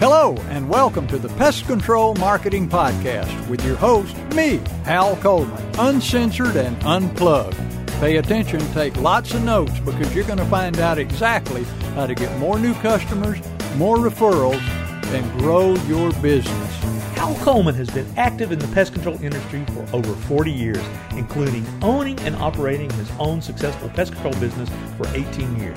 Hello, and welcome to the Pest Control Marketing Podcast with your host, me, Hal Coleman, uncensored and unplugged. Pay attention, take lots of notes because you're going to find out exactly how to get more new customers, more referrals, and grow your business. Hal Coleman has been active in the pest control industry for over 40 years, including owning and operating his own successful pest control business for 18 years.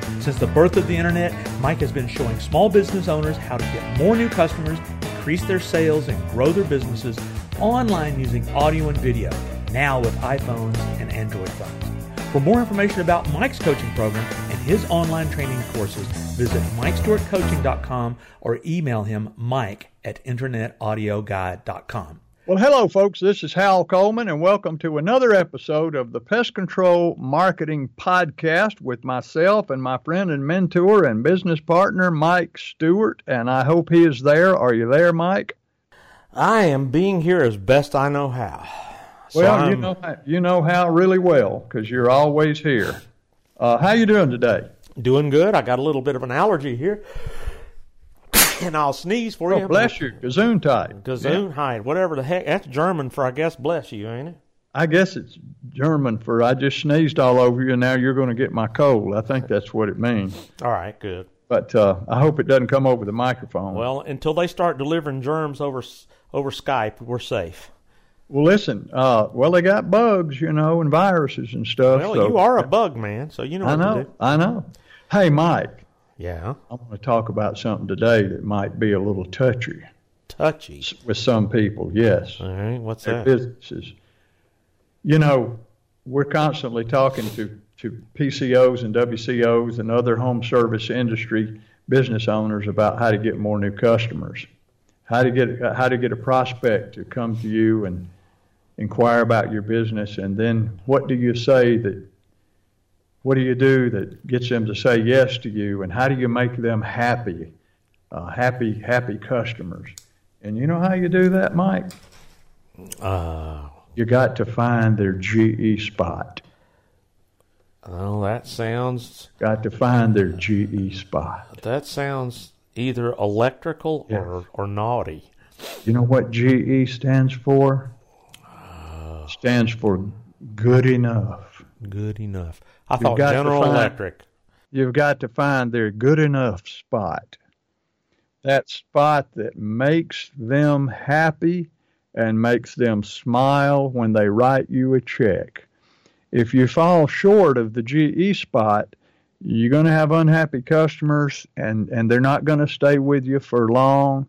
Since the birth of the Internet, Mike has been showing small business owners how to get more new customers, increase their sales, and grow their businesses online using audio and video, now with iPhones and Android phones. For more information about Mike's coaching program and his online training courses, visit MikeStewartCoaching.com or email him mike at InternetAudioGuy.com. Well, hello, folks. This is Hal Coleman, and welcome to another episode of the Pest Control Marketing Podcast with myself and my friend and mentor and business partner, Mike Stewart. And I hope he is there. Are you there, Mike? I am being here as best I know how. So well, I'm, you know you know how really well because you're always here. Uh, how you doing today? Doing good. I got a little bit of an allergy here and I'll sneeze for oh, you. bless you. Gesundheit. Gesundheit. Yeah. Whatever the heck. That's German for, I guess, bless you, ain't it? I guess it's German for I just sneezed all over you and now you're going to get my cold. I think that's what it means. All right, good. But uh, I hope it doesn't come over the microphone. Well, until they start delivering germs over over Skype, we're safe. Well, listen. Uh, well, they got bugs, you know, and viruses and stuff. Well, so. you are a bug man, so you know I know. I know. Hey, Mike. Yeah. I'm going to talk about something today that might be a little touchy. Touchy? With some people, yes. All right. What's Their that? Businesses. You know, we're constantly talking to, to PCOs and WCOs and other home service industry business owners about how to get more new customers, how to get how to get a prospect to come to you and inquire about your business, and then what do you say that what do you do that gets them to say yes to you, and how do you make them happy, uh, happy, happy customers? And you know how you do that, Mike? Uh, you got to find their GE spot. Oh, that sounds. Got to find their GE spot. That sounds either electrical yes. or, or naughty. You know what GE stands for? Uh, stands for good enough. Good enough. I thought General find, Electric. You've got to find their good enough spot. That spot that makes them happy and makes them smile when they write you a check. If you fall short of the GE spot, you're going to have unhappy customers and, and they're not going to stay with you for long.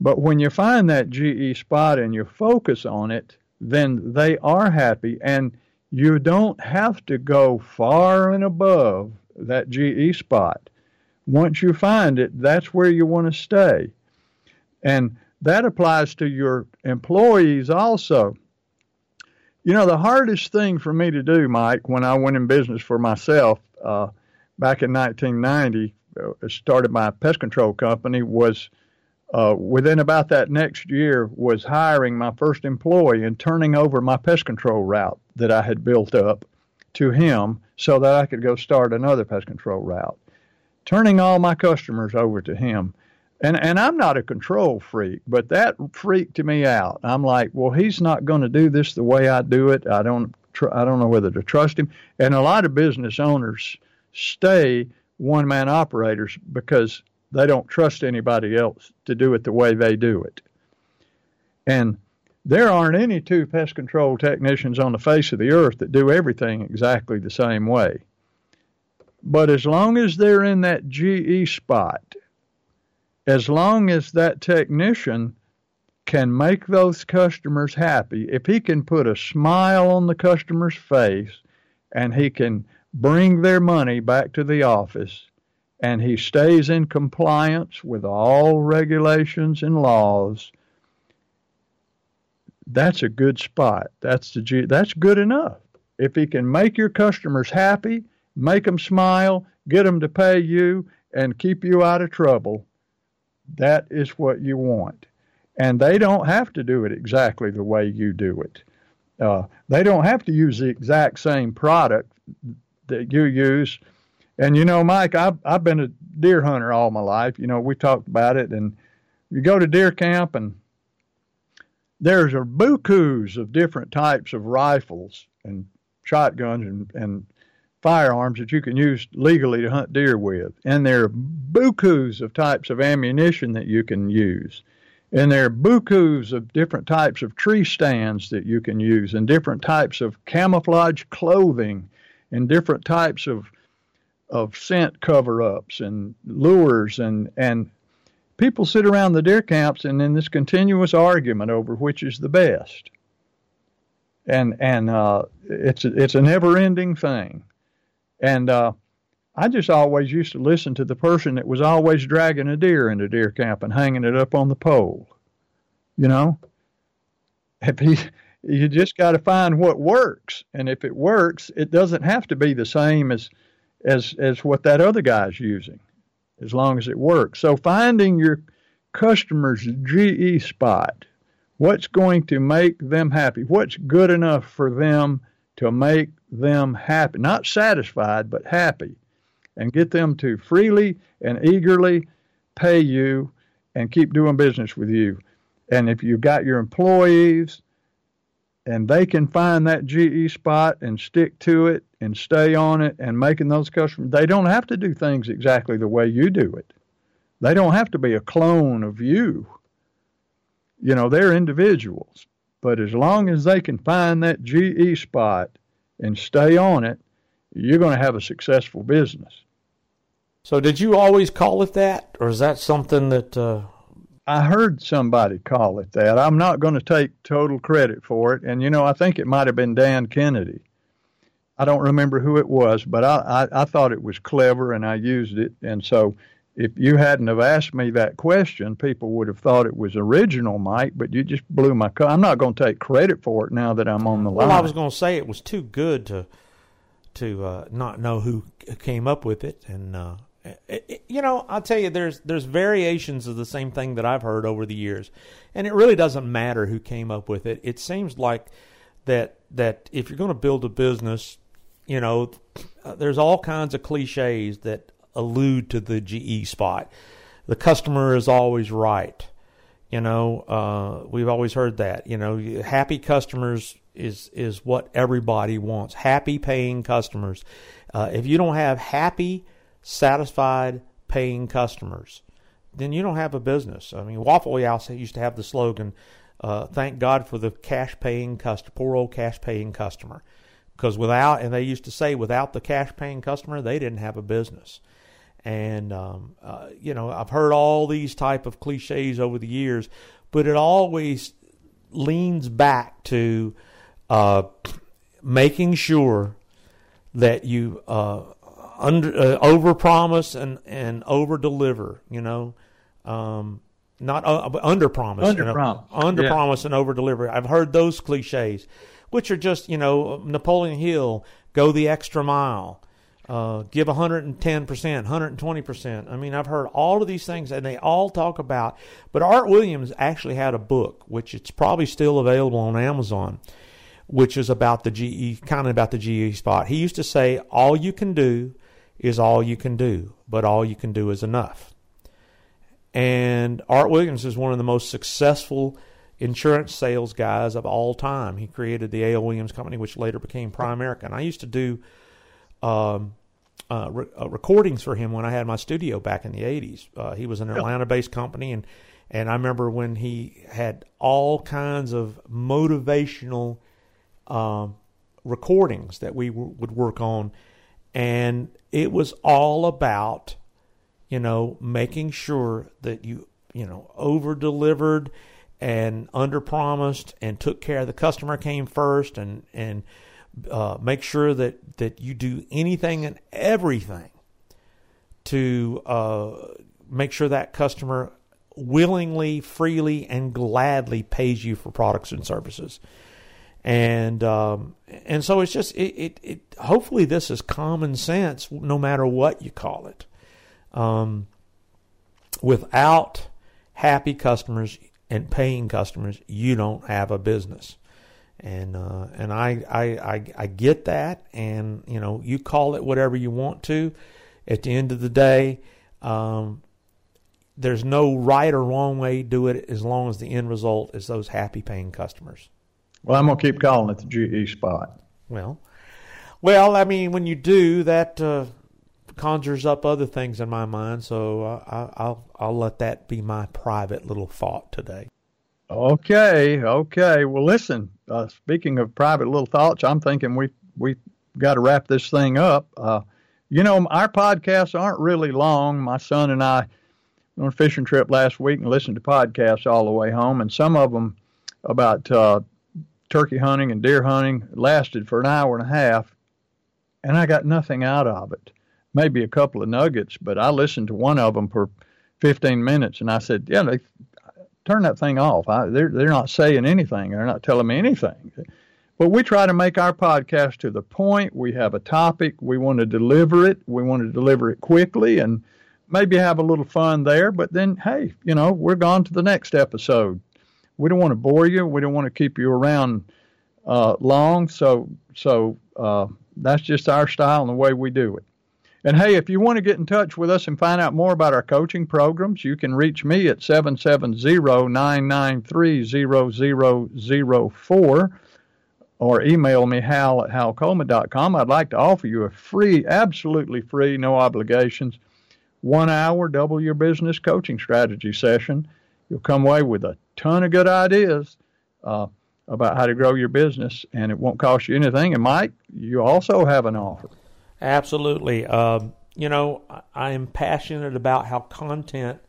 But when you find that GE spot and you focus on it, then they are happy. And you don't have to go far and above that GE spot. Once you find it, that's where you want to stay. And that applies to your employees also. You know, the hardest thing for me to do, Mike, when I went in business for myself uh, back in 1990, uh, started my pest control company, was uh, within about that next year was hiring my first employee and turning over my pest control route that I had built up to him so that I could go start another pest control route. Turning all my customers over to him. And and I'm not a control freak, but that freaked me out. I'm like, well, he's not going to do this the way I do it. I don't tr- I don't know whether to trust him. And a lot of business owners stay one man operators because they don't trust anybody else to do it the way they do it. And there aren't any two pest control technicians on the face of the earth that do everything exactly the same way. But as long as they're in that GE spot, as long as that technician can make those customers happy, if he can put a smile on the customer's face and he can bring their money back to the office and he stays in compliance with all regulations and laws, that's a good spot. That's the that's good enough. If he can make your customers happy, make them smile, get them to pay you, and keep you out of trouble, that is what you want. And they don't have to do it exactly the way you do it. Uh, they don't have to use the exact same product that you use. And you know, Mike, I've I've been a deer hunter all my life. You know, we talked about it, and you go to deer camp, and there's a bukus of different types of rifles and shotguns and, and firearms that you can use legally to hunt deer with. And there are bukus of types of ammunition that you can use. And there are bukus of different types of tree stands that you can use, and different types of camouflage clothing, and different types of of scent cover ups and lures and and people sit around the deer camps and in this continuous argument over which is the best. And and uh, it's it's a never ending thing. And uh, I just always used to listen to the person that was always dragging a deer into deer camp and hanging it up on the pole. You know, if he, you just got to find what works, and if it works, it doesn't have to be the same as as as what that other guy's using, as long as it works. So finding your customer's GE spot, what's going to make them happy, what's good enough for them to make them happy, not satisfied, but happy, and get them to freely and eagerly pay you and keep doing business with you. And if you've got your employees and they can find that GE spot and stick to it and stay on it and making those customers, they don't have to do things exactly the way you do it. They don't have to be a clone of you. You know, they're individuals. But as long as they can find that GE spot and stay on it, you're going to have a successful business. So, did you always call it that, or is that something that? Uh... I heard somebody call it that. I'm not going to take total credit for it, and you know, I think it might have been Dan Kennedy. I don't remember who it was, but I, I, I thought it was clever, and I used it, and so if you hadn't have asked me that question, people would have thought it was original, Mike. But you just blew my. Co- I'm not going to take credit for it now that I'm on the line. Well, I was going to say it was too good to to uh, not know who came up with it, and uh, it, it, you know, I'll tell you, there's there's variations of the same thing that I've heard over the years, and it really doesn't matter who came up with it. It seems like that that if you're going to build a business, you know, uh, there's all kinds of cliches that allude to the GE spot. The customer is always right. You know, uh, we've always heard that. You know, happy customers is is what everybody wants. Happy paying customers. Uh, if you don't have happy, satisfied paying customers, then you don't have a business. I mean, Waffle House used to have the slogan, uh, "Thank God for the cash paying customer, poor old cash paying customer," because without, and they used to say, without the cash paying customer, they didn't have a business and um, uh, you know I've heard all these type of cliches over the years, but it always leans back to uh, making sure that you uh, under uh, over promise and and over deliver. You know. Um, not uh, under promise, under promise, under promise and over deliver. I've heard those cliches, which are just you know Napoleon Hill, go the extra mile, uh, give 110%, 120%. I mean, I've heard all of these things and they all talk about, but Art Williams actually had a book, which it's probably still available on Amazon, which is about the GE, kind of about the GE spot. He used to say, all you can do is all you can do, but all you can do is enough. And Art Williams is one of the most successful insurance sales guys of all time. He created the A.L. Williams Company, which later became Primerica. And I used to do um, uh, re- uh, recordings for him when I had my studio back in the '80s. Uh, he was an Atlanta-based company, and and I remember when he had all kinds of motivational um, recordings that we w- would work on, and it was all about you know making sure that you you know over delivered and under promised and took care of the customer came first and and Uh, make sure that, that you do anything and everything to uh, make sure that customer willingly, freely, and gladly pays you for products and services. And um, and so it's just it, it, it hopefully this is common sense no matter what you call it. Um, without happy customers and paying customers, you don't have a business. And uh, and I, I, I I get that, and you know you call it whatever you want to. At the end of the day, um, there's no right or wrong way to do it as long as the end result is those happy paying customers. Well, I'm gonna keep calling it the GE spot. Well, well, I mean, when you do that, uh, conjures up other things in my mind. So I, will I'll let that be my private little thought today. Okay, okay. Well, listen. Uh, speaking of private little thoughts, I'm thinking we we got to wrap this thing up. Uh, you know, our podcasts aren't really long. My son and I went on a fishing trip last week and listened to podcasts all the way home, and some of them about uh, turkey hunting and deer hunting lasted for an hour and a half, and I got nothing out of it. Maybe a couple of nuggets, but I listened to one of them for 15 minutes, and I said, "Yeah, they, turn that thing off. I, they're they're not saying anything. They're not telling me anything." But we try to make our podcast to the point. We have a topic. We want to deliver it. We want to deliver it quickly and maybe have a little fun there. But then, hey, you know, we're gone to the next episode. We don't want to bore you. We don't want to keep you around uh, long. So, so uh, that's just our style and the way we do it. And hey, if you want to get in touch with us and find out more about our coaching programs, you can reach me at 770 993 0004 or email me hal at halcoleman.com. I'd like to offer you a free, absolutely free, no obligations, one hour double your business coaching strategy session. You'll come away with a ton of good ideas uh, about how to grow your business, and it won't cost you anything. And Mike, you also have an offer. Absolutely. Um, you know, I am passionate about how content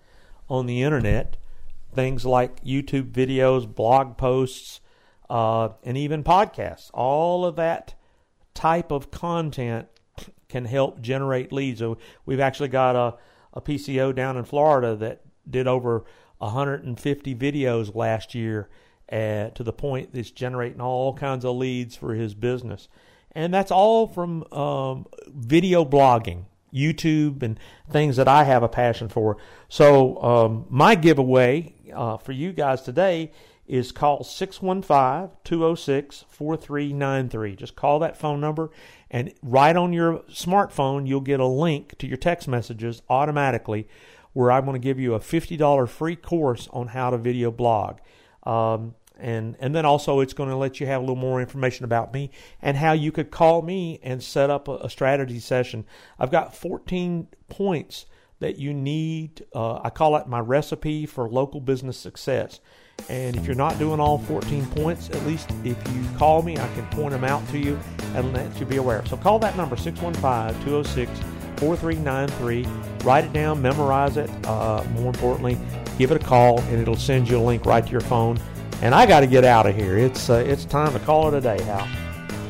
on the internet, things like YouTube videos, blog posts, uh, and even podcasts. All of that type of content can help generate leads. So we've actually got a, a PCO down in Florida that did over 150 videos last year uh, to the point that's generating all kinds of leads for his business. And that's all from um, video blogging, YouTube, and things that I have a passion for. So, um, my giveaway uh, for you guys today is call 615-206-4393. Just call that phone number and right on your smartphone you'll get a link to your text messages automatically where I'm going to give you a $50 free course on how to video blog. Um, and and then also it's going to let you have a little more information about me and how you could call me and set up a, a strategy session. I've got 14 points that you need. Uh, I call it my recipe for local business success. And if you're not doing all 14 points, at least if you call me, I can point them out to you and let you be aware. So call that number 615 206 4393. Write it down, memorize it. Uh, more importantly, give it a call, and it'll send you a link right to your phone. And I got to get out of here. It's uh, it's time to call it a day, Hal.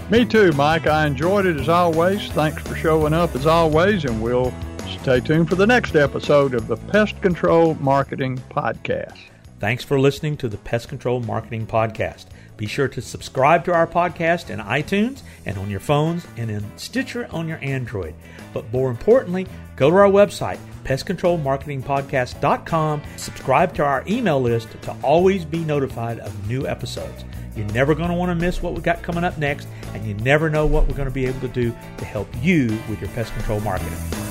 Me too, Mike. I enjoyed it as always. Thanks for showing up as always, and we'll stay tuned for the next episode of the Pest Control Marketing Podcast. Thanks for listening to the Pest Control Marketing Podcast. Be sure to subscribe to our podcast in iTunes and on your phones and in Stitcher on your Android. But more importantly, go to our website, pestcontrolmarketingpodcast.com, subscribe to our email list to always be notified of new episodes. You're never going to want to miss what we got coming up next, and you never know what we're going to be able to do to help you with your pest control marketing.